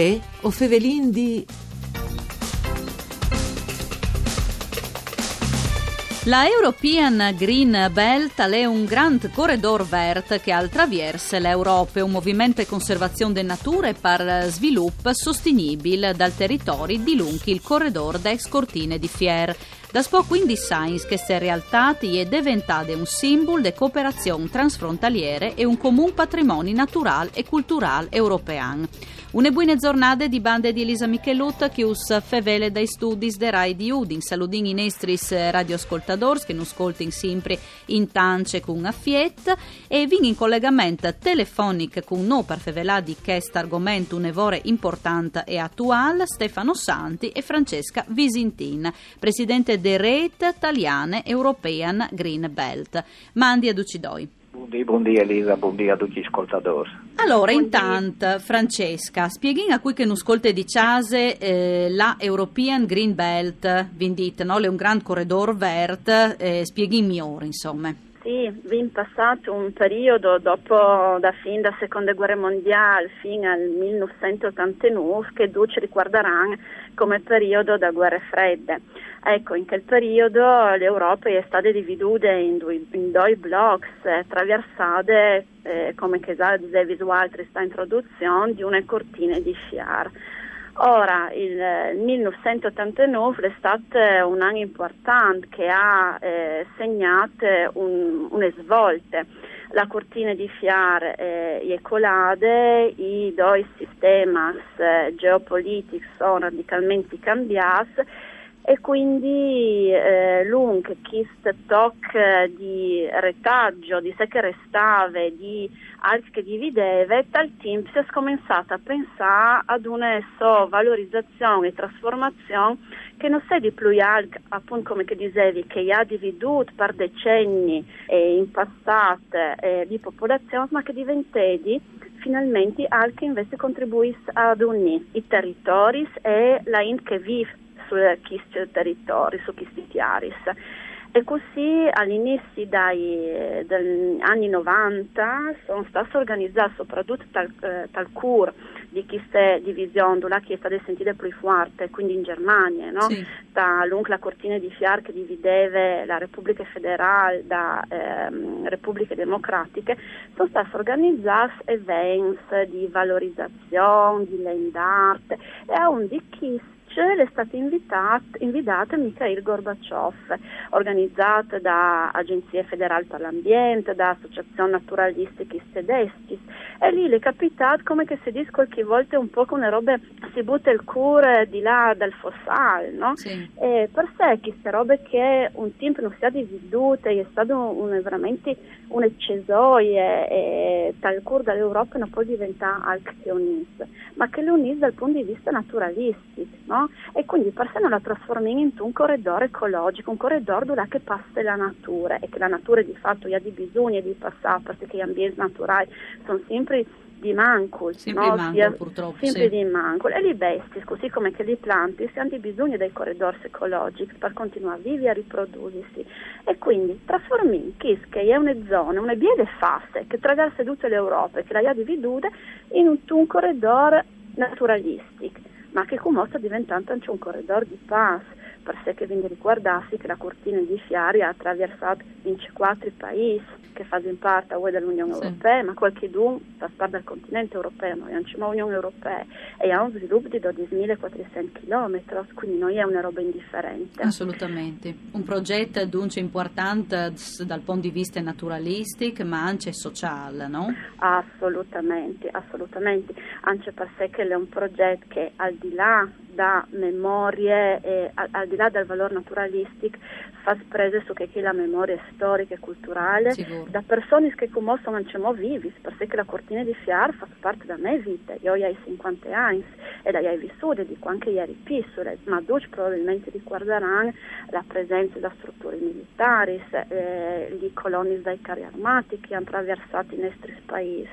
Uè, o fevelin di... La European Green Belt è un grand corridor vert che attraversa l'Europa, un movimento di conservazione della natura e per sviluppo sostenibile dal territorio di lungo il corridor da Escortine di Fier. Da spo quindi Science che si è realtati e diventate un simbolo di cooperazione transfrontaliere e un comune patrimonio naturale e culturale europeo. Une buone giornate di bande di Elisa Michelut che us fevele dai studi de Rai di Udin. Saludin in estris radioascoltadors che non ascoltin sempre in tance con affiet e vin in collegamento telefonico con no per fevelà di questo argomento un evore importante e attuale Stefano Santi e Francesca Visintin, presidente de Rete Italiane European Green Belt. Mandi ad Ucidoi. Buondì, buondì Elisa, buondì a tutti gli ascoltatori. Allora, intanto, Francesca, spieghi a cui che non ascolta di Ciase eh, la European Green Belt, vi dite, no? È un gran corridor vert, eh, spieghi migliore, insomma. Sì, in passato un periodo dopo da fin da seconda guerra mondiale fino al 1989 che ci riguarderanno come periodo da guerre fredde. Ecco, in quel periodo l'Europa è stata dividuta in due, in due blocchi, eh, attraversate, eh, come già dicevi su altre sta introduzione, di una cortina di fiar. Ora, il 1989 è stato un anno importante che ha eh, segnato un, una svolta. La cortina di fiar eh, è colade, i due sistemi eh, geopolitici sono radicalmente cambiati e quindi eh, l'UNC, questo toc di retaggio, di sé che restave, di altri che divideva, tal tempo si è cominciato a pensare ad una sua valorizzazione e trasformazione che non sia di più alc, appunto come che dicevi, che ha dividuto per decenni eh, in passato eh, di popolazione, ma che diventati finalmente alc che invece contribuisce ad unire i territori e la int che vive su questi territori, su questi chiaris. E così all'inizio degli anni 90 sono state organizzate soprattutto tal, eh, tal cur di questa divisione, là che è stata sentita più forte, quindi in Germania, no? Sì. da la cortina di fiar che divideva la Repubblica Federale da ehm, Repubbliche Democratiche, sono state organizzate eventi di valorizzazione, di land art e a un di questi è stato invitato, invitato Mikhail Gorbaciov, organizzato da Agenzie Federali per l'Ambiente, da Associazioni Naturalistiche Tedeschi e lì le è capitato come che si dice qualche volta un po' come robe si butta il cuore di là dal fossale, no? Sì. E per sé queste robe che un tempo non si è dividute, è stato un, veramente un eccesoie e tal cur dall'Europa non può diventare anche unisse, ma che le unisse dal punto di vista naturalistico, no? E quindi per sé non la trasformiamo in un corridore ecologico, un corridore dove che passa la natura e che la natura di fatto ha di bisogno di passare perché gli ambienti naturali sono sempre di mancul, Sempre no? di Sia- purtroppo, sempre sì. di mancul. E le bestie, così come che le planti, si hanno bisogno dei corridori ecologici per continuare a vivere e a riprodursi. E quindi trasformiamo Kis, che è una zona, una biede fasse che attraversa tutta l'Europa e che la ha dividuta in un, un corridore naturalistico, ma che come sta diventando anche un corridore di pass per sé che quindi riguardassi che la cortina di fiari ha attraversato 24 paesi che fanno parte dell'Unione Sì. Europea, ma qualche dun fa parte del continente europeo, noi non siamo Unione Europea e ha un sviluppo di 12.400 km, quindi non è una roba indifferente. Assolutamente. Un progetto dunque importante dal punto di vista naturalistico ma anche sociale, no? Assolutamente, assolutamente, anche per sé che è un progetto che al di là da memorie e al, al di là del valore naturalistico fa prese su che è la memoria storica e culturale Sicuro. da persone che come sono mo vivi, per sé che la cortina di fiar fa parte da me vita, io ho 50 anni e da hai vissuto, dico anche ieri pissole, ma tutti probabilmente ricorderanno la presenza da strutture militari, eh, di coloni dai carri armati che hanno attraversato i nostri paesi.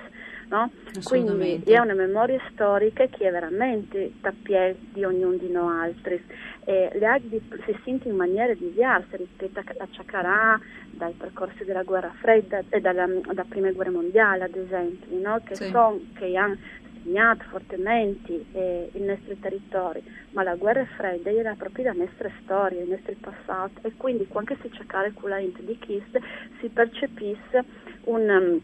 No? Quindi è una memoria storica che è veramente tappiè di ognuno di noi altri. E le Agdi si sentono in maniera diverse rispetto a Ciacarà, dai percorsi della guerra fredda e dalla, da prima guerra mondiale, ad esempio, no? che, Sì. son, che hanno segnato fortemente eh, i nostri territori, ma la guerra fredda era proprio la nostra storia, il nostro passato e quindi quando si cerca calcolare di Kist si percepisse un... Um,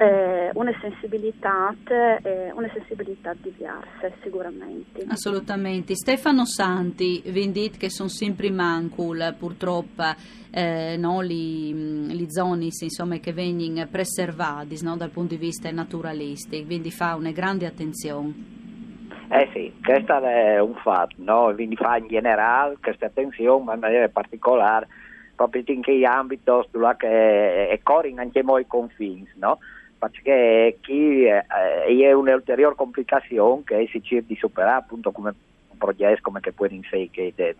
eh, una sensibilità, eh, una sensibilità diversa sicuramente. Assolutamente. Stefano Santi, vendit che sono sempre mancul purtroppo eh, no, li, li zoni insomma, che vengono preservati no, dal punto di vista naturalistico, quindi fa una grande attenzione. Eh sì, questo è un fatto, no? quindi fa in generale questa attenzione, ma in maniera particolare proprio in che ambito che è corri anche noi confini, no? Perché qui eh, è un'ulteriore complicazione che si cerca di superare appunto come un progetto come che può essere che de,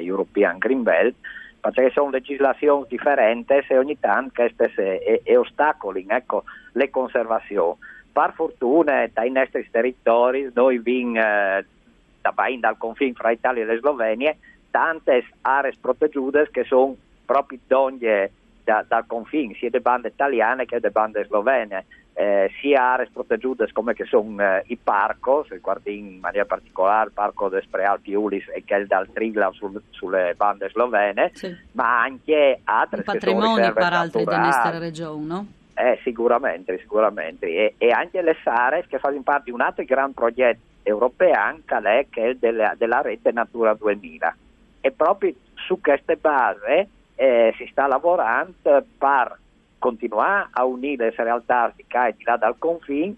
European Green Belt perché sono legislazioni differenti e ogni tanto queste ostacolano ecco, le conservazioni. Per fortuna dai nostri territori noi abbiamo eh, dal confine fra Italia e Slovenia tante aree proteggute che sono proprio donne da, dal confine sia delle bande italiane che delle bande slovene, eh, sia aree proteggute come che sono eh, i parcos, in maniera particolare il parco del Sprealpi Ulis e che è dal Triglav sul, sulle bande slovene, sì. ma anche altre sono patrimonio per altri della nostra regione, no? Eh, sicuramente, sicuramente. E, e, anche le SARES che fanno parte di un altro grande progetto europeo che è della, della rete Natura 2000. E proprio su queste basi eh, si sta lavorando per continuare a unire le realtà che di là dal confine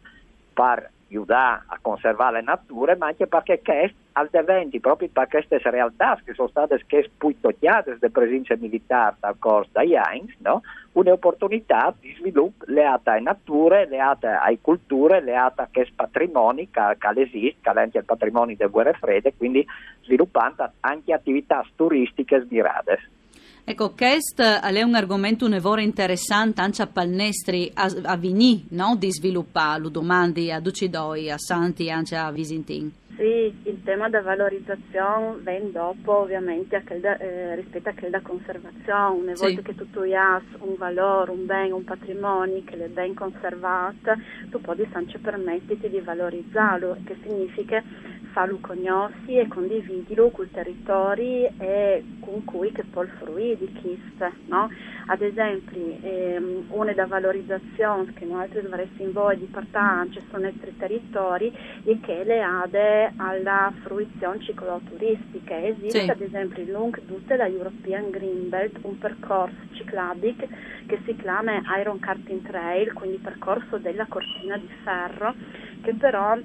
per aiutare a conservare le nature, ma anche perché questi al eventi, proprio per queste realtà che sono state spuitocchiate da presenza militare dal corso da Heinz, no? un'opportunità di sviluppo legata alle nature, legata alle culture, legata a questi patrimoni che, che esistono, che anche il patrimonio delle guerre fredde, quindi sviluppando anche attività turistiche smirate. Ecco, questo è un argomento un'evore interessante anche a Palnestri a, a Vigny, no? di sviluppare, lo domandi a Ducidoi, a Santi anche a Visintin. Sì, il tema della valorizzazione viene dopo ovviamente a da, eh, rispetto a quella da conservazione, una volta sì. che tu hai un valore, un bene, un patrimonio che è ben conservato, tu puoi anche permetterti di valorizzarlo, che significa farlo conosci e condividilo con i territori e con cui che può fruire di KISS. No? Ad esempio, ehm, una da valorizzazione che noi dovremmo in voi di portare sono i territori e che le ade alla fruizione cicloturistica. Esiste sì. ad esempio in lungo tutta la European Green Belt un percorso ciclabic che si chiama Iron Karting Trail, quindi percorso della cortina di ferro, che però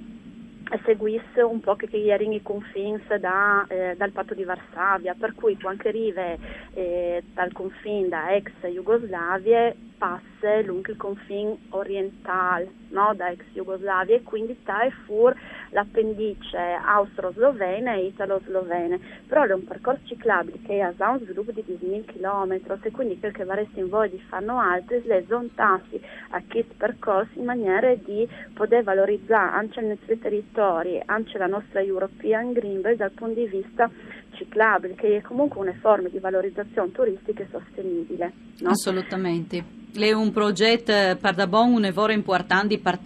seguisse un po' che ieri i confini da, eh, dal patto di Varsavia, per cui quando arriva eh, dal confine da ex Jugoslavia passa lungo il confine orientale no, da ex Jugoslavia e quindi sta e fur l'appendice austro-slovena e italo-slovena. Però è un percorso ciclabile che ha un sviluppo di 10.000 km e quindi quel che varesse in voi di fanno altri, le zontassi a questo percorso in maniera di poter valorizzare anche i nostri territori, anche la nostra European Green Belt dal punto di vista ciclabile, che è comunque una forma di valorizzazione turistica sostenibile. No? Assolutamente. È un progetto per da bon un evore importante per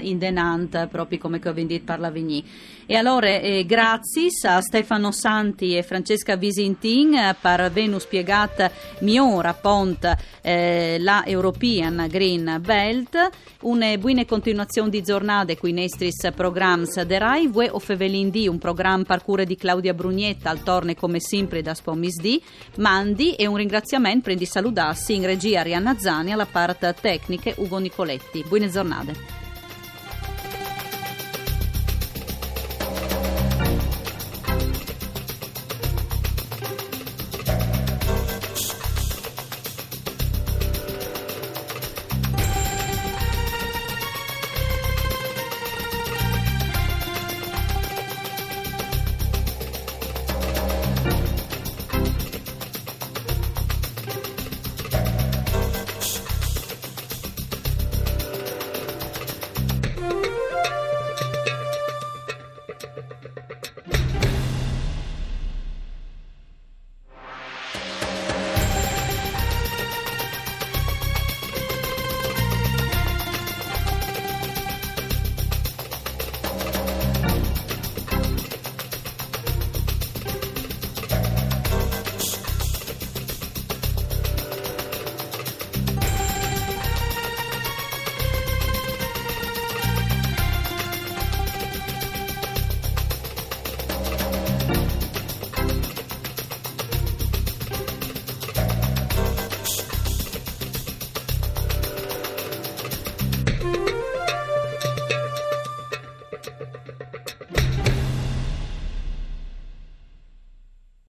in denant, proprio come che ho vendito per l'Avigny. E allora eh, grazie a Stefano Santi e Francesca Visintin per averci spiegato migliore appunto eh, la European Green Belt. Una buona continuazione di giornate qui nei nostri programmi de RAI. Vue o Fevelindi, un programma per cura di Claudia Brugnetta, al torne come sempre da Spomisdi. Mandi e un ringraziamento per di salutarsi in regia Arianna Zani alla parte tecniche Ugo Nicoletti. Buone giornate.